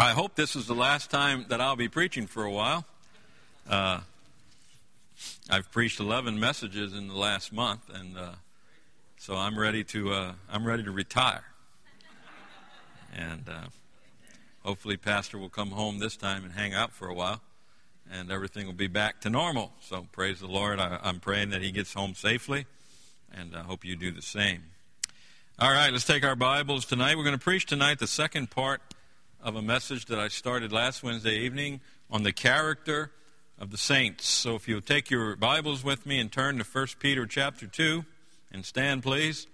I hope this is the last time that I'll be preaching for a while. Uh, I've preached 11 messages in the last month, and uh, so I'm ready to uh, I'm ready to retire. And uh, hopefully, Pastor will come home this time and hang out for a while, and everything will be back to normal. So praise the Lord. I, I'm praying that he gets home safely, and I hope you do the same. All right, let's take our Bibles tonight. We're going to preach tonight the second part of a message that I started last Wednesday evening on the character of the saints. So if you'll take your Bibles with me and turn to 1 Peter chapter 2 and stand please.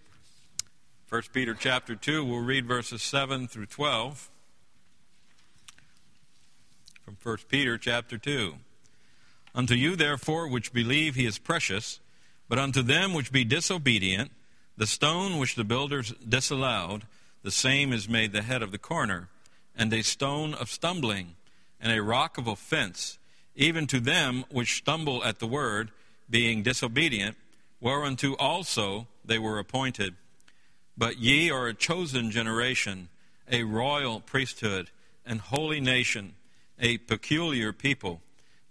1 Peter chapter 2, we'll read verses 7 through 12. From 1 Peter chapter 2. Unto you therefore which believe he is precious, but unto them which be disobedient, the stone which the builders disallowed, the same is made the head of the corner, and a stone of stumbling, and a rock of offense, even to them which stumble at the word, being disobedient, whereunto also they were appointed. But ye are a chosen generation, a royal priesthood, and holy nation, a peculiar people,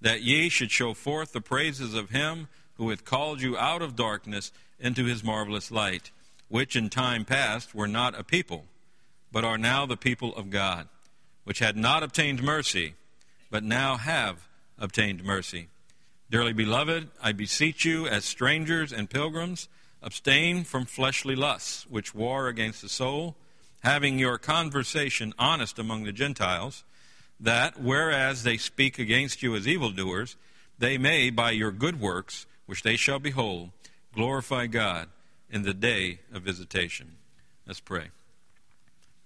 that ye should show forth the praises of him who hath called you out of darkness into his marvelous light, which in time past were not a people, but are now the people of God, which had not obtained mercy, but now have obtained mercy. Dearly beloved, I beseech you, as strangers and pilgrims, abstain from fleshly lusts, which war against the soul, having your conversation honest among the Gentiles, that, whereas they speak against you as evildoers, they may, by your good works, which they shall behold, glorify God in the day of visitation. Let's pray.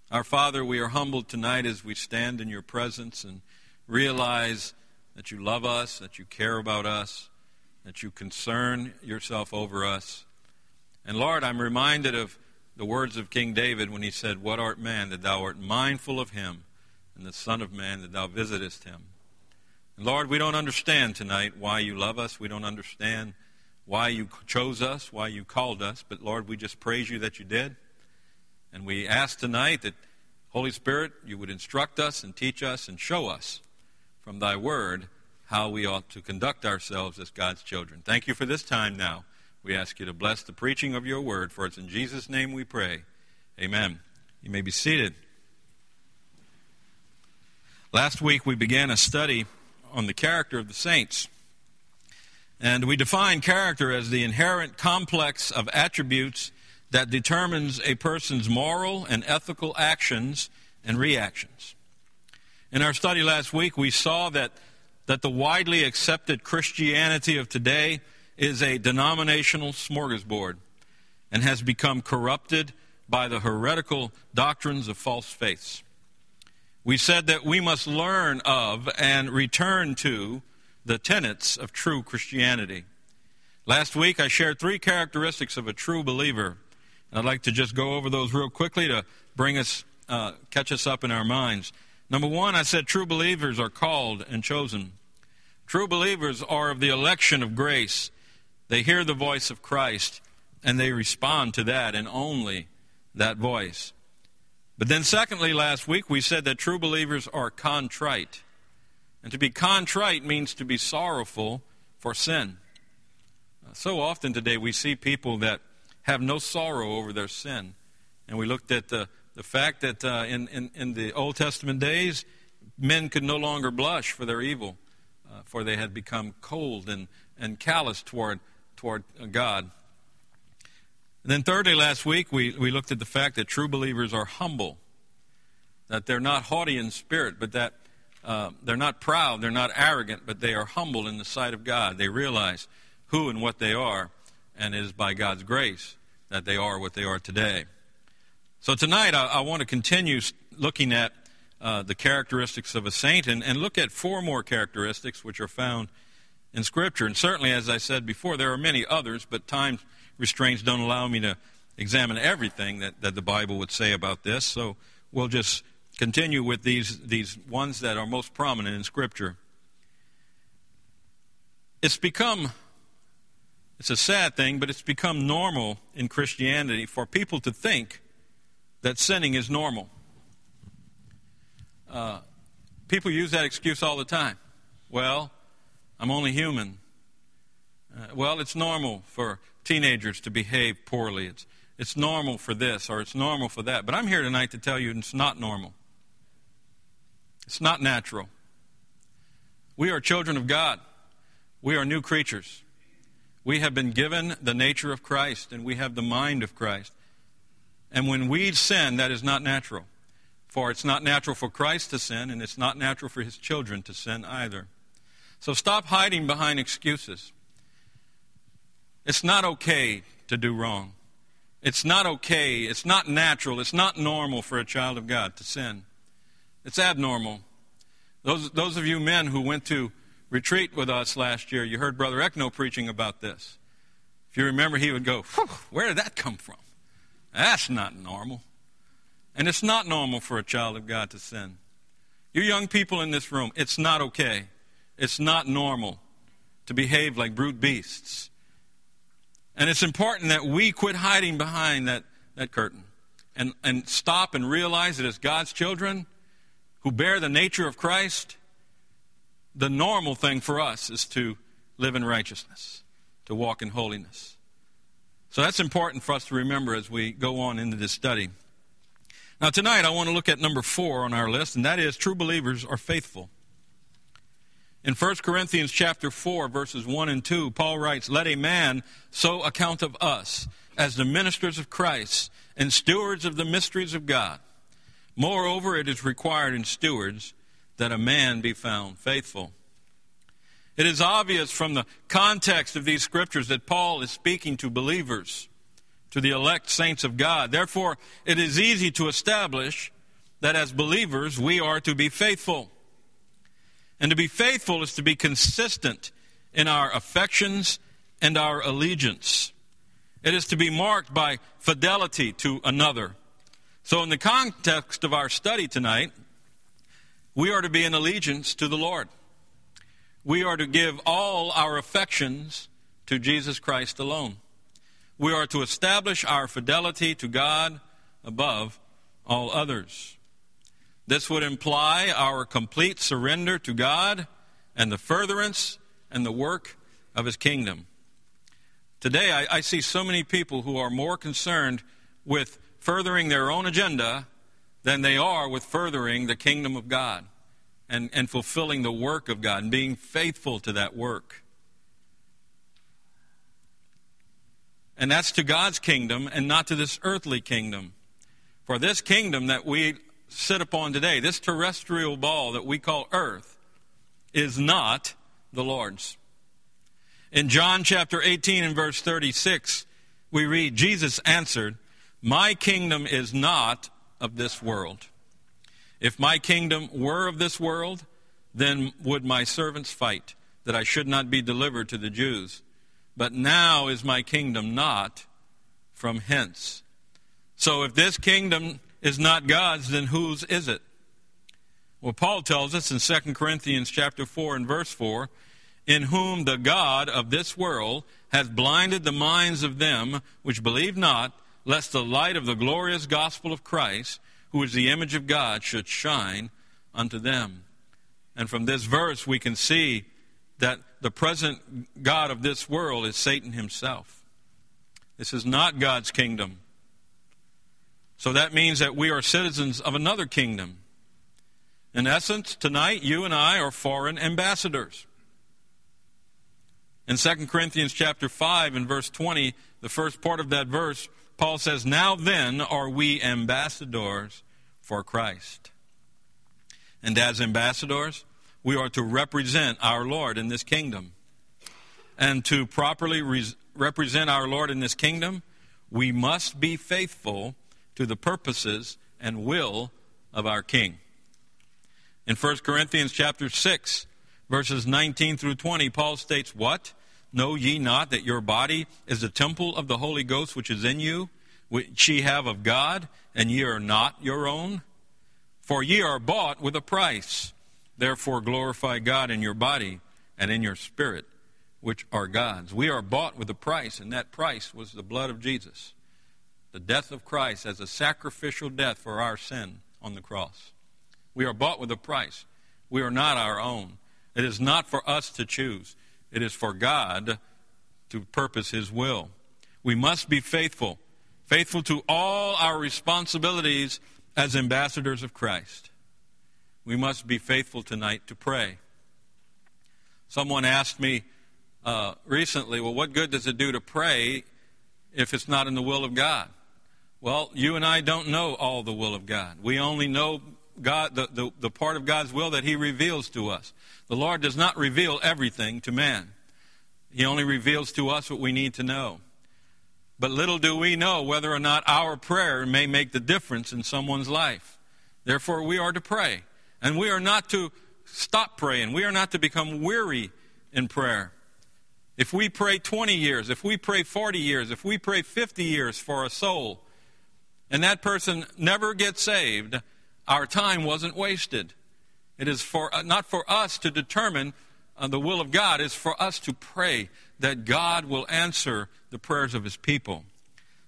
Our Father, we are humbled tonight as we stand in your presence and realize that you love us, that you care about us, that you concern yourself over us. And Lord, I'm reminded of the words of King David when he said, What art man that thou art mindful of him, and the Son of Man that thou visitest him? And Lord, we don't understand tonight why you love us. We don't understand why you chose us, why you called us. But Lord, we just praise you that you did. And we ask tonight that, Holy Spirit, you would instruct us and teach us and show us from thy word how we ought to conduct ourselves as God's children. Thank you for this time now. We ask you to bless the preaching of your word, for it's in Jesus' name we pray. Amen. You may be seated. Last week we began a study on the character of the saints. And we define character as the inherent complex of attributes that determines a person's moral and ethical actions and reactions. In our study last week, we saw that, that the widely accepted Christianity of today is a denominational smorgasbord and has become corrupted by the heretical doctrines of false faiths. We said that we must learn of and return to the tenets of true Christianity. Last week, I shared three characteristics of a true believer. I'd like to just go over those real quickly to bring us, uh, catch us up in our minds. Number one, I said true believers are called and chosen. True believers are of the election of grace. They hear the voice of Christ and they respond to that and only that voice. But then, secondly, last week we said that true believers are contrite. And to be contrite means to be sorrowful for sin. So often today we see people that have no sorrow over their sin. And we looked at the, the fact that uh, in, in, in, the Old Testament days, men could no longer blush for their evil, uh, for they had become cold and, and callous toward, toward God. And then, thirdly, last week, we, we looked at the fact that true believers are humble, that they're not haughty in spirit, but that uh, they're not proud, they're not arrogant, but they are humble in the sight of God. They realize who and what they are, and it is by God's grace that they are what they are today. So tonight, I, I want to continue looking at uh, the characteristics of a saint and, and look at four more characteristics which are found in Scripture. And certainly, as I said before, there are many others, but time restraints don't allow me to examine everything that, that the Bible would say about this. So we'll just continue with these, these ones that are most prominent in Scripture. It's become, it's a sad thing, but it's become normal in Christianity for people to think that sinning is normal. Uh, people use that excuse all the time. Well, I'm only human. Uh, well, it's normal for teenagers to behave poorly. It's, it's normal for this or it's normal for that. But I'm here tonight to tell you it's not normal. It's not natural. We are children of God. We are new creatures. We have been given the nature of Christ and we have the mind of Christ. And when we sin, that is not natural. For it's not natural for Christ to sin, and it's not natural for his children to sin either. So stop hiding behind excuses. It's not okay to do wrong. It's not okay. It's not natural. It's not normal for a child of God to sin. It's abnormal. Those, those of you men who went to retreat with us last year, you heard Brother Eckno preaching about this. If you remember, he would go, Where did that come from? That's not normal. And it's not normal for a child of God to sin. You young people in this room, it's not okay. It's not normal to behave like brute beasts. And it's important that we quit hiding behind that, that curtain and, and stop and realize that as God's children who bear the nature of Christ, the normal thing for us is to live in righteousness, to walk in holiness. So that's important for us to remember as we go on into this study. Now, tonight I want to look at number four on our list, and that is true believers are faithful. In 1 Corinthians chapter 4, verses 1 and 2, Paul writes, Let a man so account of us as the ministers of Christ and stewards of the mysteries of God. Moreover, it is required in stewards that a man be found faithful. It is obvious from the context of these scriptures that Paul is speaking to believers, to the elect saints of God. Therefore, it is easy to establish that as believers we are to be faithful. And to be faithful is to be consistent in our affections and our allegiance. It is to be marked by fidelity to another. So, in the context of our study tonight, we are to be in allegiance to the Lord. We are to give all our affections to Jesus Christ alone. We are to establish our fidelity to God above all others. This would imply our complete surrender to God and the furtherance and the work of His kingdom. Today, I, I, see so many people who are more concerned with furthering their own agenda than they are with furthering the kingdom of God and, and fulfilling the work of God and being faithful to that work. And that's to God's kingdom and not to this earthly kingdom. For this kingdom that we sit upon today, this terrestrial ball that we call earth, is not the Lord's. In John chapter 18 and verse 36, we read, Jesus answered, My kingdom is not of this world. If my kingdom were of this world, then would my servants fight, that I should not be delivered to the Jews. But now is my kingdom not from hence. So if this kingdom is not God's, then whose is it? Well, Paul tells us in 2 Corinthians chapter 4 and verse 4, in whom the God of this world hath blinded the minds of them which believe not, lest the light of the glorious gospel of Christ, who is the image of God, should shine unto them. And from this verse we can see that the present God of this world is Satan himself. This is not God's kingdom. So that means that we are citizens of another kingdom. In essence, tonight you and I are foreign ambassadors. In 2 Corinthians chapter 5 and verse 20, the first part of that verse, Paul says, Now then are we ambassadors for Christ. And as ambassadors, we are to represent our Lord in this kingdom. And to properly re- represent our Lord in this kingdom, we must be faithful to the purposes and will of our King. In 1 Corinthians chapter 6, verses 19 through 20, Paul states, What? Know ye not that your body is the temple of the Holy Ghost which is in you, which ye have of God, and ye are not your own? For ye are bought with a price. Therefore glorify God in your body and in your spirit, which are God's. We are bought with a price, and that price was the blood of Jesus the death of Christ as a sacrificial death for our sin on the cross. We are bought with a price. We are not our own. It is not for us to choose, it is for God to purpose His will. We must be faithful, faithful to all our responsibilities as ambassadors of Christ. We must be faithful tonight to pray. Someone asked me uh, recently, well, what good does it do to pray if it's not in the will of God? Well, you and I don't know all the will of God. We only know God, the, the, the part of God's will that He reveals to us. The Lord does not reveal everything to man, He only reveals to us what we need to know. But little do we know whether or not our prayer may make the difference in someone's life. Therefore, we are to pray. And we are not to stop praying. We are not to become weary in prayer. If we pray 20 years, if we pray 40 years, if we pray 50 years for a soul, and that person never gets saved, our time wasn't wasted. It is for, uh, not for us to determine uh, the will of God, it's for us to pray that God will answer the prayers of his people.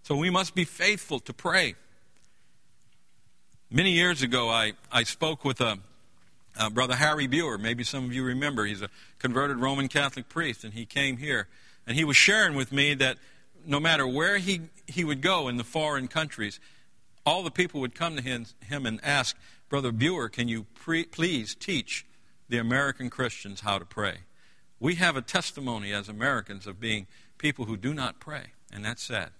So we must be faithful to pray. Many years ago, I, I spoke with a, a brother Harry Buer. Maybe some of you remember. He's a converted Roman Catholic priest, and he came here. And he was sharing with me that no matter where he, he would go in the foreign countries, all the people would come to him, and ask, Brother Buer, can you pre- please teach the American Christians how to pray? We have a testimony as Americans of being people who do not pray, and that's sad.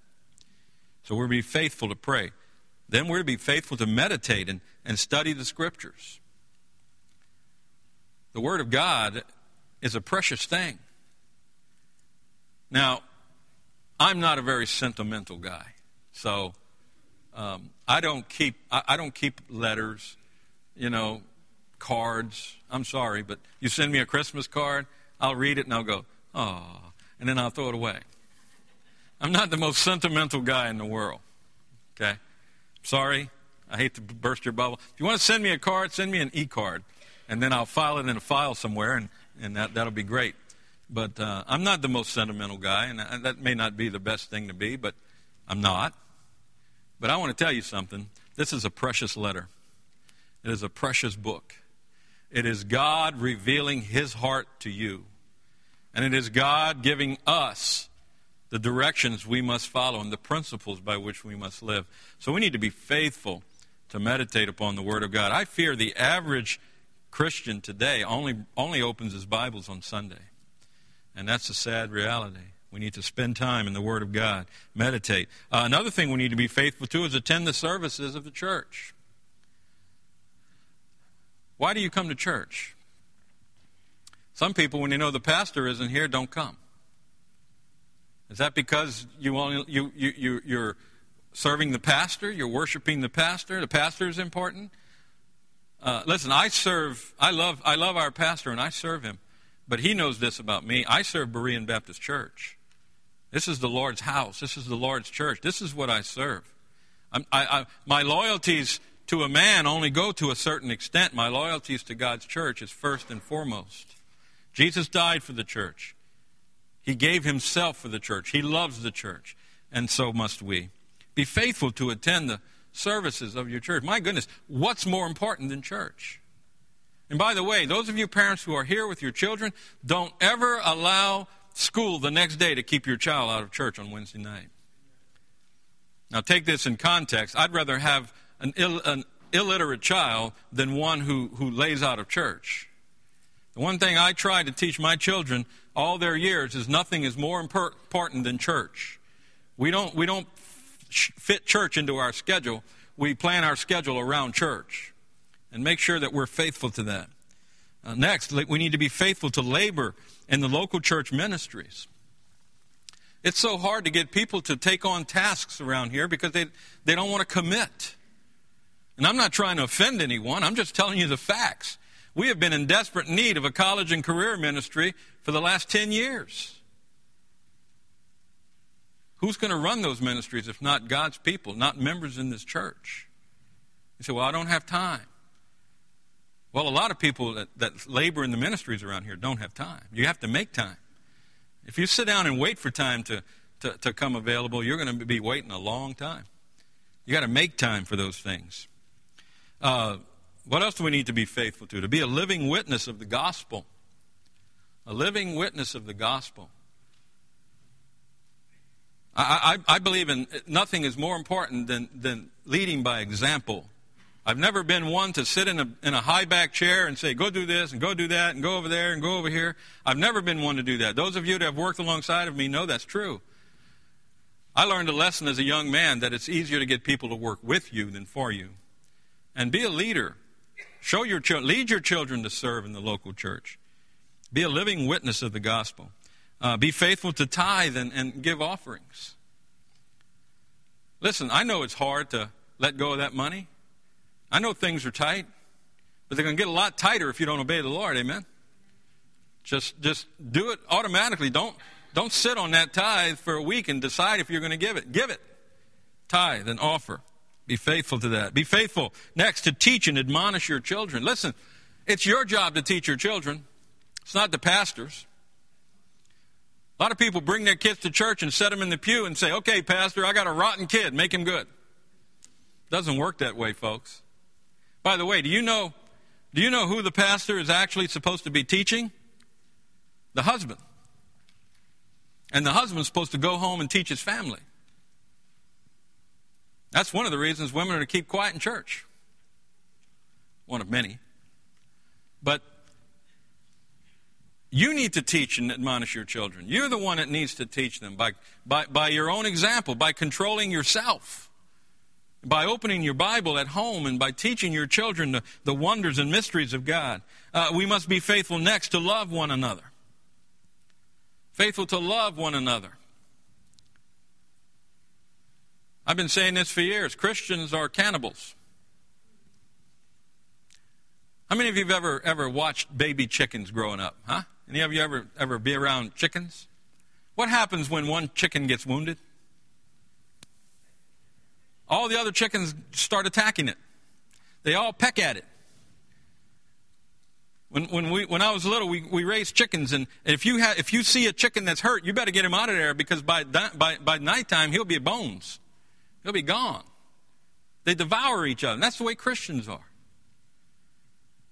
So we're to be faithful to pray. Then we're to be faithful to meditate and, and study the Scriptures. The Word of God is a precious thing. Now, I'm not a very sentimental guy, so um, I don't keep I, I don't keep letters, you know, cards. I'm sorry, but you send me a Christmas card, I'll read it and I'll go, oh, and then I'll throw it away. I'm not the most sentimental guy in the world. Okay, sorry, I hate to burst your bubble. If you want to send me a card, send me an e-card, and then I'll file it in a file somewhere, and and that that'll be great. But uh, I'm not the most sentimental guy, and that may not be the best thing to be, but I'm not. But I want to tell you something. This is a precious letter, it is a precious book. It is God revealing His heart to you. And it is God giving us the directions we must follow and the principles by which we must live. So we need to be faithful to meditate upon the Word of God. I fear the average Christian today only, only opens his Bibles on Sunday. And that's a sad reality. We need to spend time in the Word of God, meditate. Uh, another thing we need to be faithful to is attend the services of the church. Why do you come to church? Some people, when they know the pastor isn't here, don't come. Is that because you only, you, you, you, you're serving the pastor? You're worshiping the pastor? The pastor is important? Uh, listen, I serve, I love, I love our pastor and I serve him. But he knows this about me. I serve Berean Baptist Church. This is the Lord's house. This is the Lord's church. This is what I serve. I, I, my loyalties to a man only go to a certain extent. My loyalties to God's church is first and foremost. Jesus died for the church. He gave himself for the church. He loves the church. And so must we. Be faithful to attend the services of your church. My goodness, what's more important than church? And by the way, those of you parents who are here with your children, don't ever allow school the next day to keep your child out of church on Wednesday night. Now, take this in context. I'd rather have an, Ill, an illiterate child than one who, who lays out of church. The one thing I try to teach my children all their years is nothing is more important than church. We don't, we don't fit church into our schedule. We plan our schedule around church and make sure that we're faithful to that. Uh, next, we need to be faithful to labor in the local church ministries. It's so hard to get people to take on tasks around here because they, they don't want to commit. And I'm not trying to offend anyone, I'm just telling you the facts. We have been in desperate need of a college and career ministry for the last 10 years. Who's going to run those ministries if not God's people, not members in this church? You say, Well, I don't have time. Well, a lot of people that, that labor in the ministries around here don't have time. You have to make time. If you sit down and wait for time to, to, to come available, you're going to be waiting a long time. You got to make time for those things. Uh, What else do we need to be faithful to? To be a living witness of the gospel. A living witness of the gospel. I, I, I believe in nothing is more important than, than leading by example. I've never been one to sit in a, in a high back chair and say, go do this and go do that and go over there and go over here. I've never been one to do that. Those of you that have worked alongside of me know that's true. I learned a lesson as a young man that it's easier to get people to work with you than for you. And be a leader. Show your lead your children to serve in the local church. Be a living witness of the gospel. Uh, be faithful to tithe and, and give offerings. Listen, I know it's hard to let go of that money. I know things are tight, but they're going to get a lot tighter if you don't obey the Lord. Amen. Just just do it automatically. Don't don't sit on that tithe for a week and decide if you're going to give it. Give it. Tithe and offer. Be faithful to that. Be faithful next to teach and admonish your children. Listen, it's your job to teach your children. It's not the pastor's. A lot of people bring their kids to church and set them in the pew and say, okay, pastor, I got a rotten kid, make him good. Doesn't work that way, folks. By the way, do you know, do you know who the pastor is actually supposed to be teaching? The husband. And the husband's supposed to go home and teach his family. That's one of the reasons women are to keep quiet in church. One of many. But you need to teach and admonish your children. You're the one that needs to teach them by, by, by your own example, by controlling yourself, by opening your Bible at home, and by teaching your children the, the wonders and mysteries of God. Uh, we must be faithful next to love one another. Faithful to love one another. I've been saying this for years Christians are cannibals. How many of you have ever, ever watched baby chickens growing up? Huh? Any of you ever, ever be around chickens? What happens when one chicken gets wounded? All the other chickens start attacking it. They all peck at it. When, when, we, when I was little, we, we raised chickens, and if you, ha, if you see a chicken that's hurt, you better get him out of there because by, by, by nighttime, he'll be bones. He'll be gone. They devour each other. That's the way Christians are.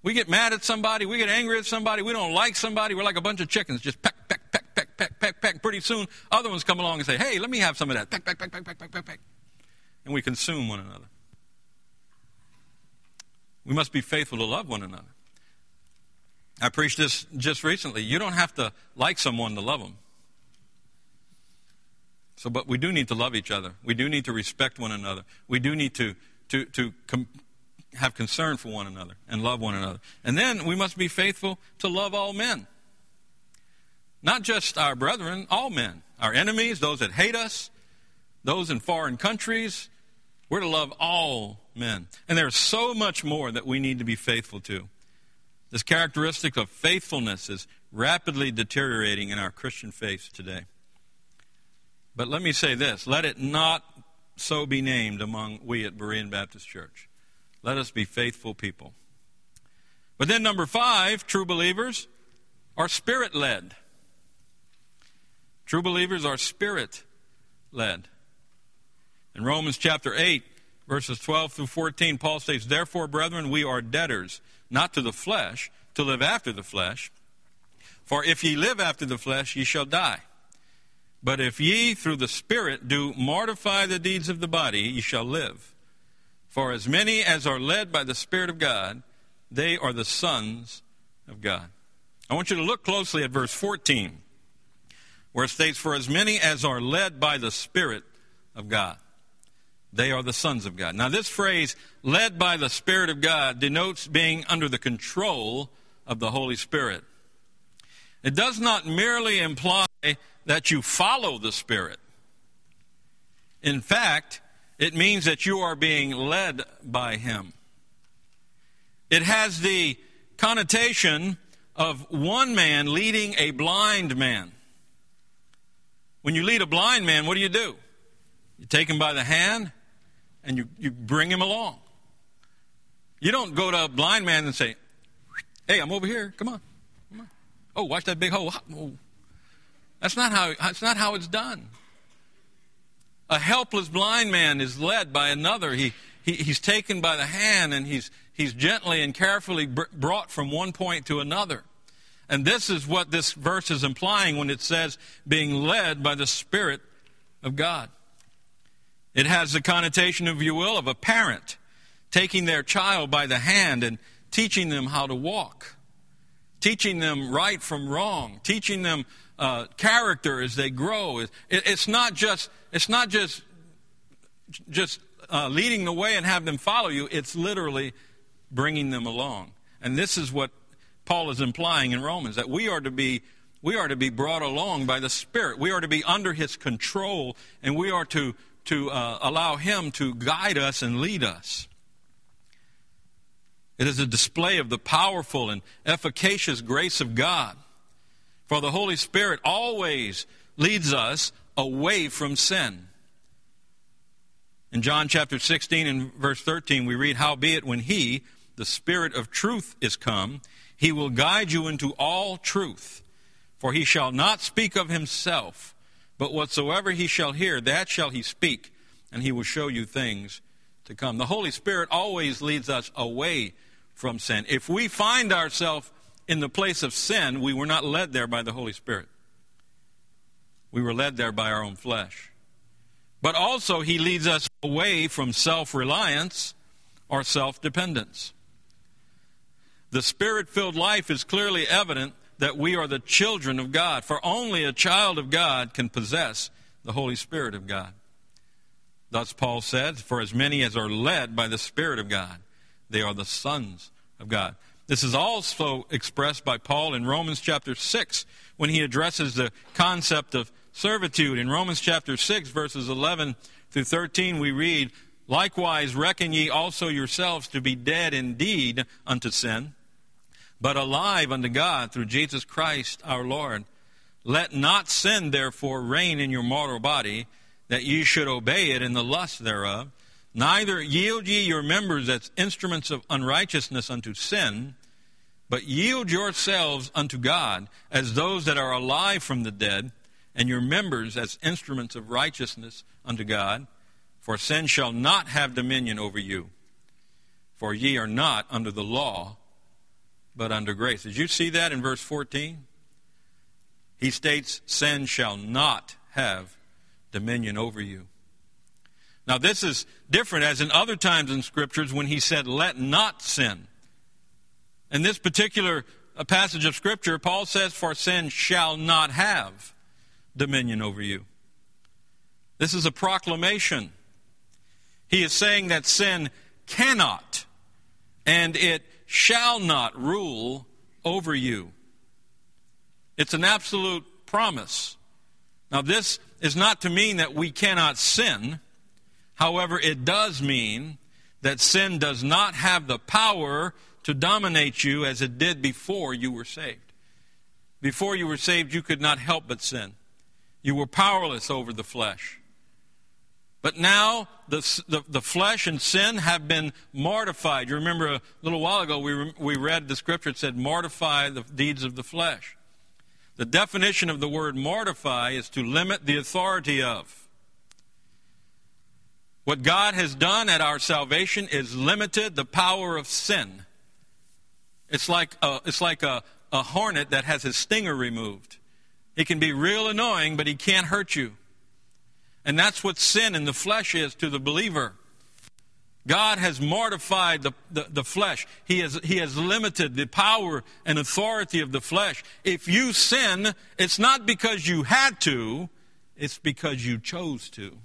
We get mad at somebody, we get angry at somebody, we don't like somebody, we're like a bunch of chickens, just peck, peck, peck, peck, peck, peck, peck. Pretty soon, other ones come along and say, hey, let me have some of that. Peck, peck, peck, peck, peck, peck, peck, peck. And we consume one another. We must be faithful to love one another. I preached this just recently. You don't have to like someone to love them. So, but we do need to love each other. We do need to respect one another. We do need to, to, to com- have concern for one another and love one another. And then we must be faithful to love all men. Not just our brethren, all men. Our enemies, those that hate us, those in foreign countries. We're to love all men. And there's so much more that we need to be faithful to. This characteristic of faithfulness is rapidly deteriorating in our Christian faith today. But let me say this let it not so be named among we at Berean Baptist Church. Let us be faithful people. But then, number five, true believers are spirit led. True believers are spirit led. In Romans chapter 8, verses 12 through 14, Paul states, Therefore, brethren, we are debtors, not to the flesh, to live after the flesh. For if ye live after the flesh, ye shall die. But if ye through the Spirit do mortify the deeds of the body, ye shall live. For as many as are led by the Spirit of God, they are the sons of God. I want you to look closely at verse 14, where it states, For as many as are led by the Spirit of God, they are the sons of God. Now, this phrase, led by the Spirit of God, denotes being under the control of the Holy Spirit. It does not merely imply that you follow the Spirit. In fact, it means that you are being led by Him. It has the connotation of one man leading a blind man. When you lead a blind man, what do you do? You take him by the hand and you, you bring him along. You don't go to a blind man and say, Hey, I'm over here. Come on. Come on. Oh, watch that big hole. Oh. That's not how, that's not how it's done. A helpless blind man is led by another. He, he, he's taken by the hand and he's, he's gently and carefully brought from one point to another. And this is what this verse is implying when it says being led by the Spirit of God. It has the connotation, if you will, of a parent taking their child by the hand and teaching them how to walk, teaching them right from wrong, teaching them uh, character as they grow. It, it's not just it's not just just uh, leading the way and have them follow you. It's literally bringing them along. And this is what Paul is implying in Romans that we are to be we are to be brought along by the Spirit. We are to be under His control, and we are to to uh, allow Him to guide us and lead us. It is a display of the powerful and efficacious grace of God. For the Holy Spirit always leads us away from sin. In John chapter 16 and verse 13, we read, Howbeit, when He, the Spirit of truth, is come, He will guide you into all truth. For He shall not speak of Himself, but whatsoever He shall hear, that shall He speak, and He will show you things to come. The Holy Spirit always leads us away from sin. If we find ourselves in the place of sin, we were not led there by the Holy Spirit. We were led there by our own flesh. But also, He leads us away from self reliance or self dependence. The spirit filled life is clearly evident that we are the children of God, for only a child of God can possess the Holy Spirit of God. Thus, Paul said, For as many as are led by the Spirit of God, they are the sons of God. This is also expressed by Paul in Romans chapter 6 when he addresses the concept of servitude. In Romans chapter 6, verses 11 through 13, we read, Likewise, reckon ye also yourselves to be dead indeed unto sin, but alive unto God through Jesus Christ our Lord. Let not sin, therefore, reign in your mortal body, that ye should obey it in the lust thereof. Neither yield ye your members as instruments of unrighteousness unto sin, but yield yourselves unto God as those that are alive from the dead, and your members as instruments of righteousness unto God. For sin shall not have dominion over you, for ye are not under the law, but under grace. Did you see that in verse 14? He states, Sin shall not have dominion over you. Now, this is different as in other times in scriptures when he said, let not sin. In this particular uh, passage of scripture, Paul says, for sin shall not have dominion over you. This is a proclamation. He is saying that sin cannot and it shall not rule over you. It's an absolute promise. Now, this is not to mean that we cannot sin. However, it does mean that sin does not have the power to dominate you as it did before you were saved. Before you were saved, you could not help but sin. You were powerless over the flesh. But now the, the, the, flesh and sin have been mortified. You remember a little while ago we, we read the scripture, it said, mortify the deeds of the flesh. The definition of the word mortify is to limit the authority of. What God has done at our salvation is limited the power of sin. It's like a, it's like a, a hornet that has his stinger removed. He can be real annoying, but he can't hurt you. And that's what sin in the flesh is to the believer. God has mortified the, the, the, flesh. He has, he has limited the power and authority of the flesh. If you sin, it's not because you had to, it's because you chose to.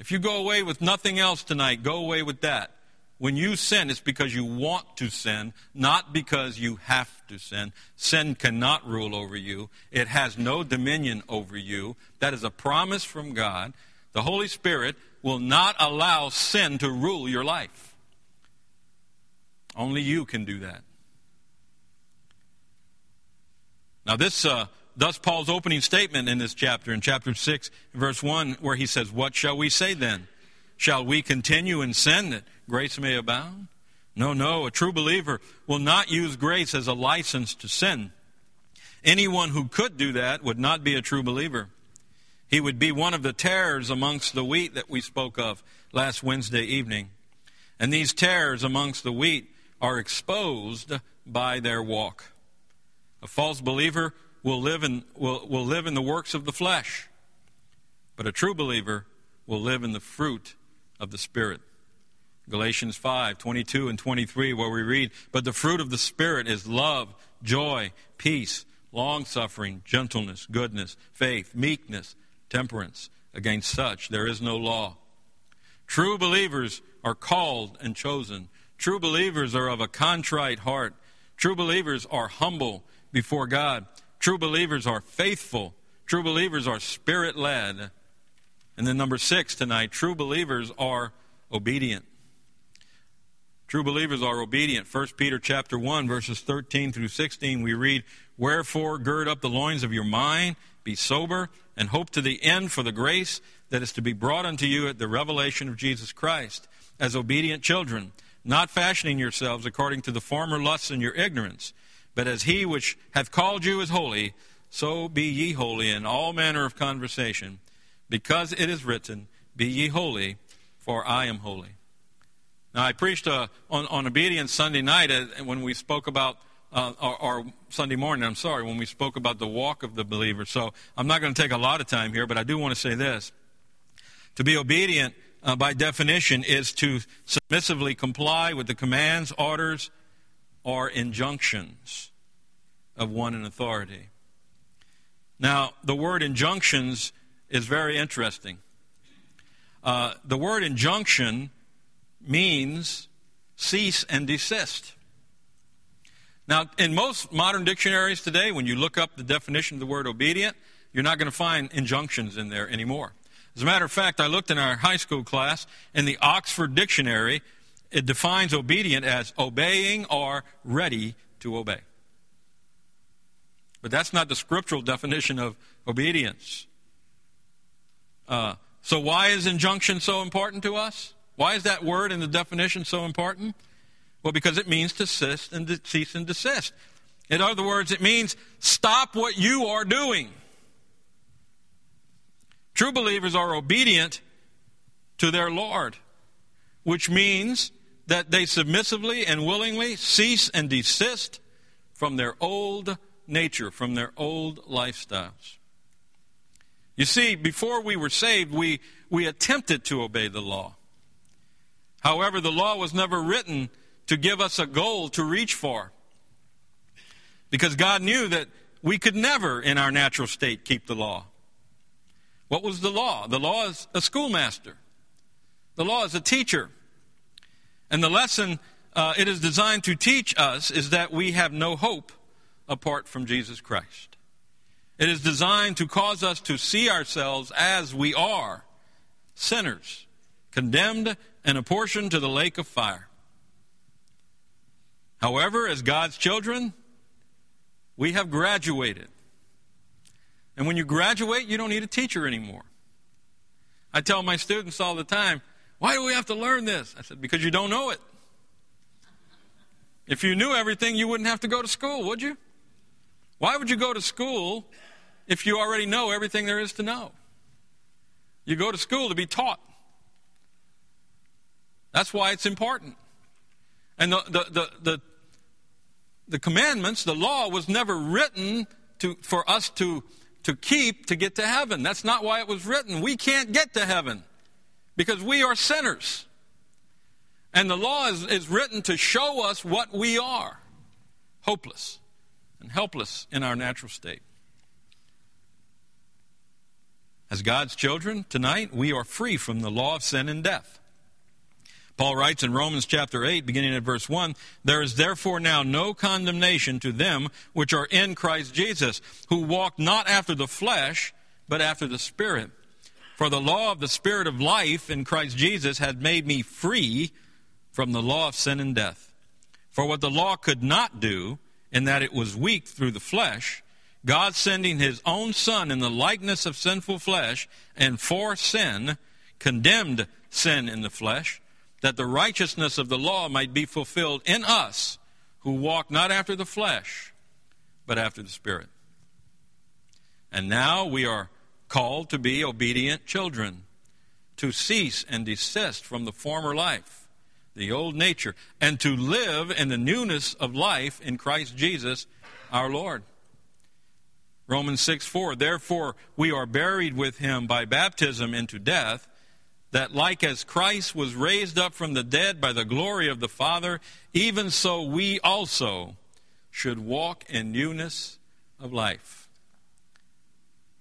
If you go away with nothing else tonight, go away with that. When you sin, it's because you want to sin, not because you have to sin. Sin cannot rule over you, it has no dominion over you. That is a promise from God. The Holy Spirit will not allow sin to rule your life. Only you can do that. Now, this uh, thus Paul's opening statement in this chapter, in chapter 6, verse 1, where he says, What shall we say then? Shall we continue in sin that grace may abound? No, no. A true believer will not use grace as a license to sin. Anyone who could do that would not be a true believer. He would be one of the tares amongst the wheat that we spoke of last Wednesday evening. And these tares amongst the wheat are exposed by their walk. A false believer will live in, will, will live in the works of the flesh, but a true believer will live in the fruit of the Spirit. Galatians 5 22 and 23, where we read, But the fruit of the Spirit is love, joy, peace, long suffering, gentleness, goodness, faith, meekness, temperance. Against such there is no law. True believers are called and chosen. True believers are of a contrite heart. True believers are humble before God. True believers are faithful. True believers are spirit led. And then number six tonight, true believers are obedient. True believers are obedient. 1 Peter chapter 1 verses 13 through 16 we read, "Wherefore gird up the loins of your mind, be sober, and hope to the end for the grace that is to be brought unto you at the revelation of Jesus Christ, as obedient children, not fashioning yourselves according to the former lusts in your ignorance, but as he which hath called you is holy, so be ye holy in all manner of conversation, because it is written, Be ye holy, for I am holy. Now, I preached uh, on, on obedience Sunday night when we spoke about, uh, or, or, Sunday morning, I'm sorry, when we spoke about the walk of the believer. So I'm not going to take a lot of time here, but I do want to say this. To be obedient, uh, by definition, is to submissively comply with the commands, orders, or injunctions of one in authority. Now, the word injunctions is very interesting. Uh, the word injunction means cease and desist. Now, in most modern dictionaries today, when you look up the definition of the word obedient, you're not going to find injunctions in there anymore. As a matter of fact, I looked in our high school class, in the Oxford Dictionary, it defines obedient as obeying or ready to obey. But that's not the scriptural definition of obedience. Uh, so, why is injunction so important to us? Why is that word in the definition so important? Well, because it means to cease and de- cease and desist. In other words, it means stop what you are doing. True believers are obedient to their Lord, which means that they submissively and willingly cease and desist from their old nature, from their old lifestyles. You see, before we were saved, we, we attempted to obey the law. However, the law was never written to give us a goal to reach for. Because God knew that we could never, in our natural state, keep the law. What was the law? The law is a schoolmaster, the law is a teacher. And the lesson uh, it is designed to teach us is that we have no hope apart from Jesus Christ. It is designed to cause us to see ourselves as we are sinners, condemned and apportioned to the lake of fire. However, as God's children, we have graduated. And when you graduate, you don't need a teacher anymore. I tell my students all the time, why do we have to learn this? I said, because you don't know it. If you knew everything, you wouldn't have to go to school, would you? Why would you go to school if you already know everything there is to know? You go to school to be taught. That's why it's important. And the, the, the, the, the commandments, the law, was never written to, for us to, to keep to get to heaven. That's not why it was written. We can't get to heaven because we are sinners. And the law is, is written to show us what we are hopeless and helpless in our natural state. As God's children, tonight we are free from the law of sin and death. Paul writes in Romans chapter 8, beginning at verse 1 There is therefore now no condemnation to them which are in Christ Jesus, who walk not after the flesh, but after the Spirit. For the law of the Spirit of life in Christ Jesus had made me free from the law of sin and death. For what the law could not do, in that it was weak through the flesh, God sending his own Son in the likeness of sinful flesh, and for sin, condemned sin in the flesh that the righteousness of the law might be fulfilled in us who walk not after the flesh, but after the Spirit. And now we are called to be obedient children, to cease and desist from the former life, the old nature, and to live in the newness of life in Christ Jesus our Lord. Romans 6 4, therefore we are buried with him by baptism into death, that like as Christ was raised up from the dead by the glory of the Father, even so we also should walk in newness of life.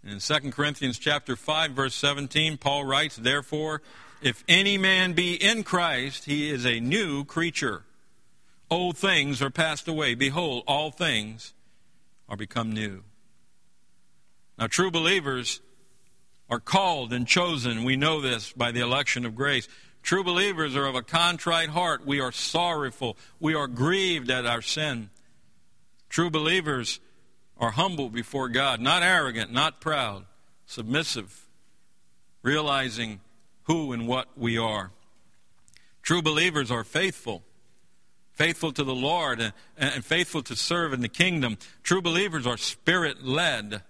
In 2 Corinthians chapter 5 verse 17 Paul writes therefore if any man be in Christ he is a new creature. Old things are passed away. Behold all things are become new. Now, true believers are called and chosen. We know this by the election of grace. True believers are of a contrite heart. We are sorrowful. We are grieved at our sin. True believers are humble before God, not arrogant, not proud, submissive, realizing who and what we are. True believers are faithful, faithful to the Lord and, faithful to serve in the kingdom. True believers are spirit led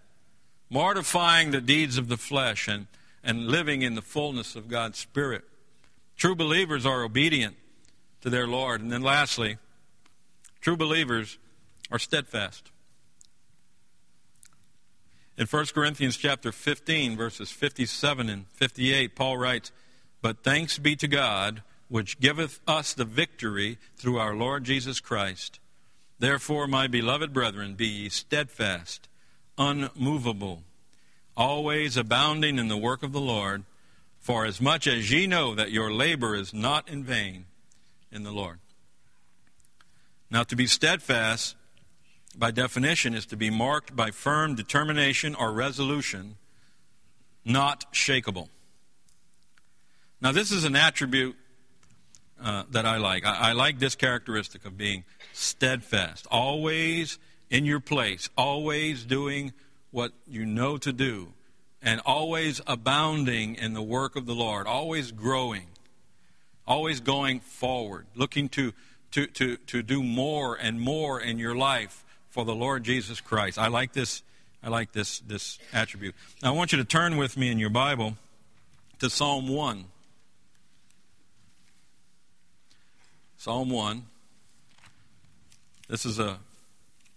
mortifying the deeds of the flesh and, and living in the fullness of God's Spirit. True believers are obedient to their Lord. And then lastly, true believers are steadfast. In 1 Corinthians chapter 15, verses 57 and 58, Paul writes, But thanks be to God, which giveth us the victory through our Lord Jesus Christ. Therefore, my beloved brethren, be ye steadfast unmovable, always abounding in the work of the Lord, for as much as ye know that your labor is not in vain in the Lord. Now, to be steadfast, by definition, is to be marked by firm determination or resolution, not shakable. Now, this is an attribute uh, that I like. I, I like this characteristic of being steadfast, always in your place, always doing what you know to do, and always abounding in the work of the Lord, always growing, always going forward, looking to, to, to, to do more and more in your life for the Lord Jesus Christ. I like this. I like this, this attribute. Now, I want you to turn with me in your Bible to Psalm 1. Psalm 1. This is a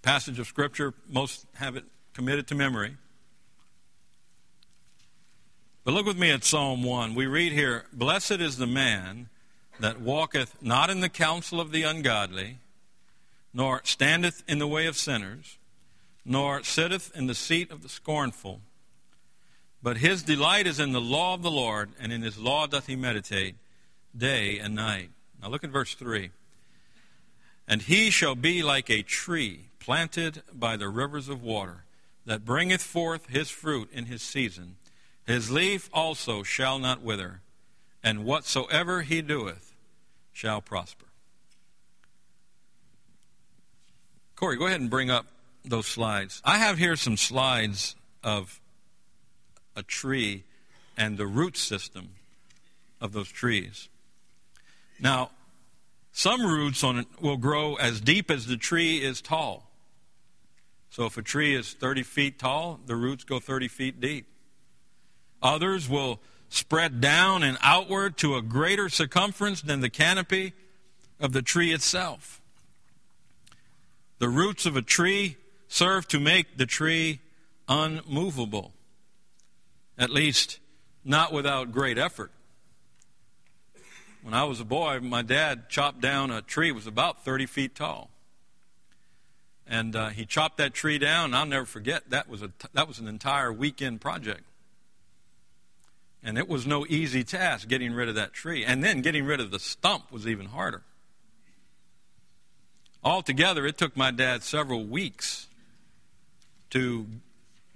passage of Scripture. Most have it committed to memory. But look with me at Psalm 1. We read here Blessed is the man that walketh not in the counsel of the ungodly, nor standeth in the way of sinners, nor sitteth in the seat of the scornful. But his delight is in the law of the Lord, and in his law doth he meditate day and night. Now look at verse 3. And he shall be like a tree planted by the rivers of water, that bringeth forth his fruit in his season. His leaf also shall not wither, and whatsoever he doeth shall prosper. Corey, go ahead and bring up those slides. I have here some slides of a tree and the root system of those trees. Now, some roots on it will grow as deep as the tree is tall. So if a tree is 30 feet tall, the roots go 30 feet deep. Others will spread down and outward to a greater circumference than the canopy of the tree itself. The roots of a tree serve to make the tree unmovable, at least not without great effort. When I was a boy, my dad chopped down a tree, it was about 30 feet tall and uh, he chopped that tree down. I'll never forget that was a that was an entire weekend project, and it was no easy task getting rid of that tree, and then getting rid of the stump was even harder. Altogether, it took my dad several weeks to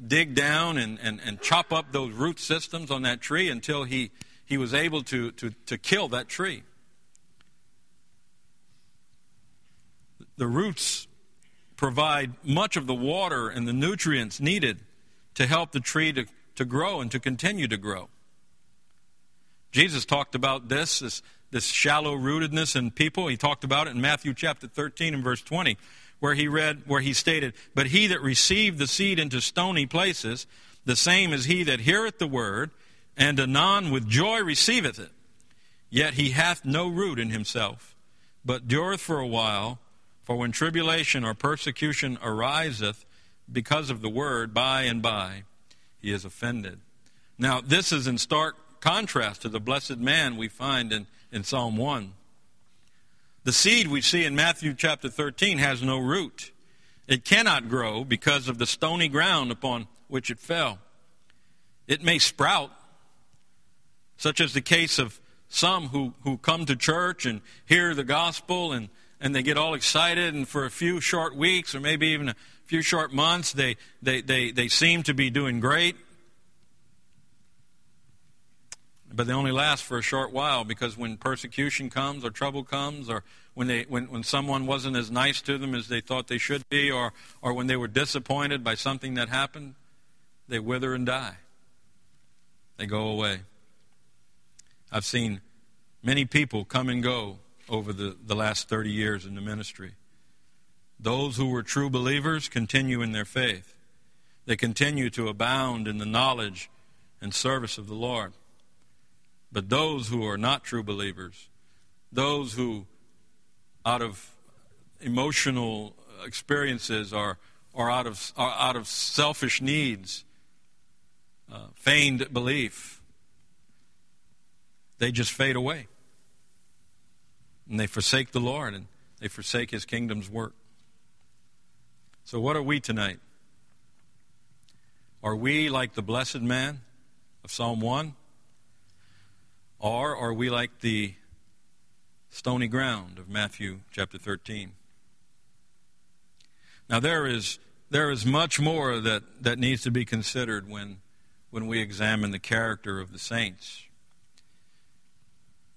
dig down and, and, and chop up those root systems on that tree until he, he was able to, to, to kill that tree. The roots provide much of the water and the nutrients needed to help the tree to, to grow and to continue to grow. Jesus talked about this, this, this shallow rootedness in people. He talked about it in Matthew chapter 13 and verse 20, where he read, where he stated, But he that received the seed into stony places, the same is he that heareth the word, and anon with joy receiveth it. Yet he hath no root in himself, but dureth for a while. For when tribulation or persecution ariseth because of the word, by and by he is offended. Now, this is in stark contrast to the blessed man we find in, in Psalm 1. The seed we see in Matthew chapter 13 has no root. It cannot grow because of the stony ground upon which it fell. It may sprout, such as the case of some who, who come to church and hear the gospel and, and they get all excited, and for a few short weeks or maybe even a few short months, they, they, they, they seem to be doing great. But they only last for a short while because when persecution comes or trouble comes or when, they, when, when someone wasn't as nice to them as they thought they should be or, or when they were disappointed by something that happened, they wither and die. They go away. I've seen many people come and go over the, the last 30 years in the ministry. Those who were true believers continue in their faith. They continue to abound in the knowledge and service of the Lord. But those who are not true believers, those who, out of emotional experiences or, or, out, of, out of selfish needs, uh, feigned belief, they just fade away. And they forsake the Lord and they forsake His kingdom's work. So, what are we tonight? Are we like the blessed man of Psalm 1? Or are we like the stony ground of Matthew chapter 13? Now, there is, there is much more that, that needs to be considered when, when we examine the character of the saints.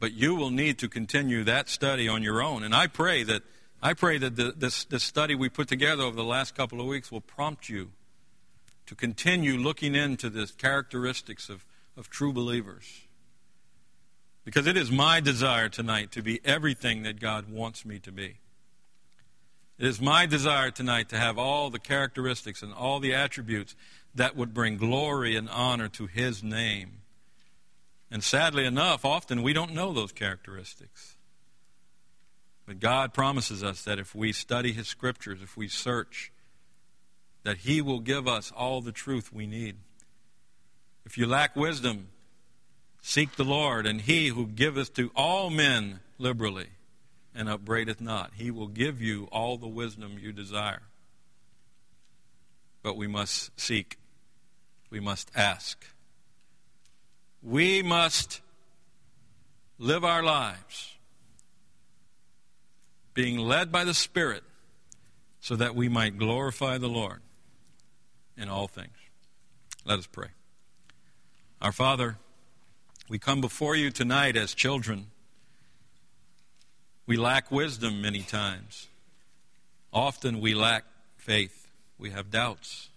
But you will need to continue that study on your own. And I pray that, I pray that the, this, this study we put together over the last couple of weeks will prompt you to continue looking into the characteristics of, of true believers. Because it is my desire tonight to be everything that God wants me to be. It is my desire tonight to have all the characteristics and all the attributes that would bring glory and honor to His name. And sadly enough, often we don't know those characteristics. But God promises us that if we study His Scriptures, if we search, that He will give us all the truth we need. If you lack wisdom, seek the Lord, and He who giveth to all men liberally and upbraideth not, He will give you all the wisdom you desire. But we must seek, we must ask. We must live our lives being led by the Spirit so that we might glorify the Lord in all things. Let us pray. Our Father, we come before you tonight as children. We lack wisdom many times. Often we lack faith. We have doubts.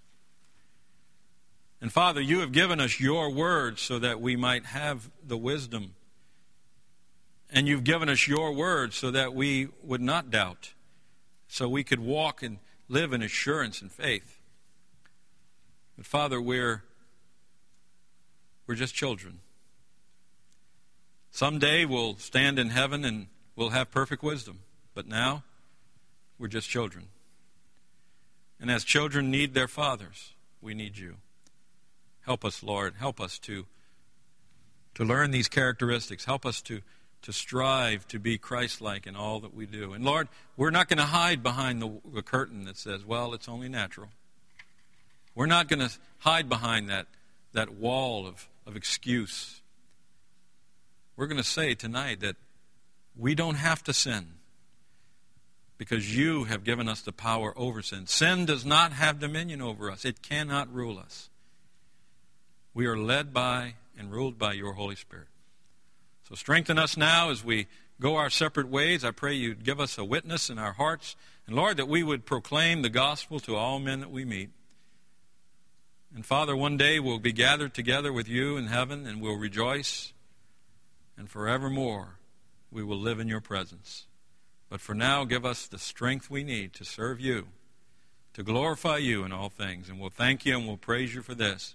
And Father, you have given us your word so that we might have the wisdom. And you've given us your word so that we would not doubt, so we could walk and live in assurance and faith. But Father, we're, we're just children. Someday we'll stand in heaven and we'll have perfect wisdom. But now, we're just children. And as children need their fathers, we need you. Help us, Lord. Help us to, to learn these characteristics. Help us to, to strive to be Christ like in all that we do. And Lord, we're not going to hide behind the, the curtain that says, well, it's only natural. We're not going to hide behind that, that wall of, of excuse. We're going to say tonight that we don't have to sin because you have given us the power over sin. Sin does not have dominion over us, it cannot rule us. We are led by and ruled by your Holy Spirit. So strengthen us now as we go our separate ways. I pray you'd give us a witness in our hearts. And Lord, that we would proclaim the gospel to all men that we meet. And Father, one day we'll be gathered together with you in heaven and we'll rejoice. And forevermore we will live in your presence. But for now, give us the strength we need to serve you, to glorify you in all things. And we'll thank you and we'll praise you for this.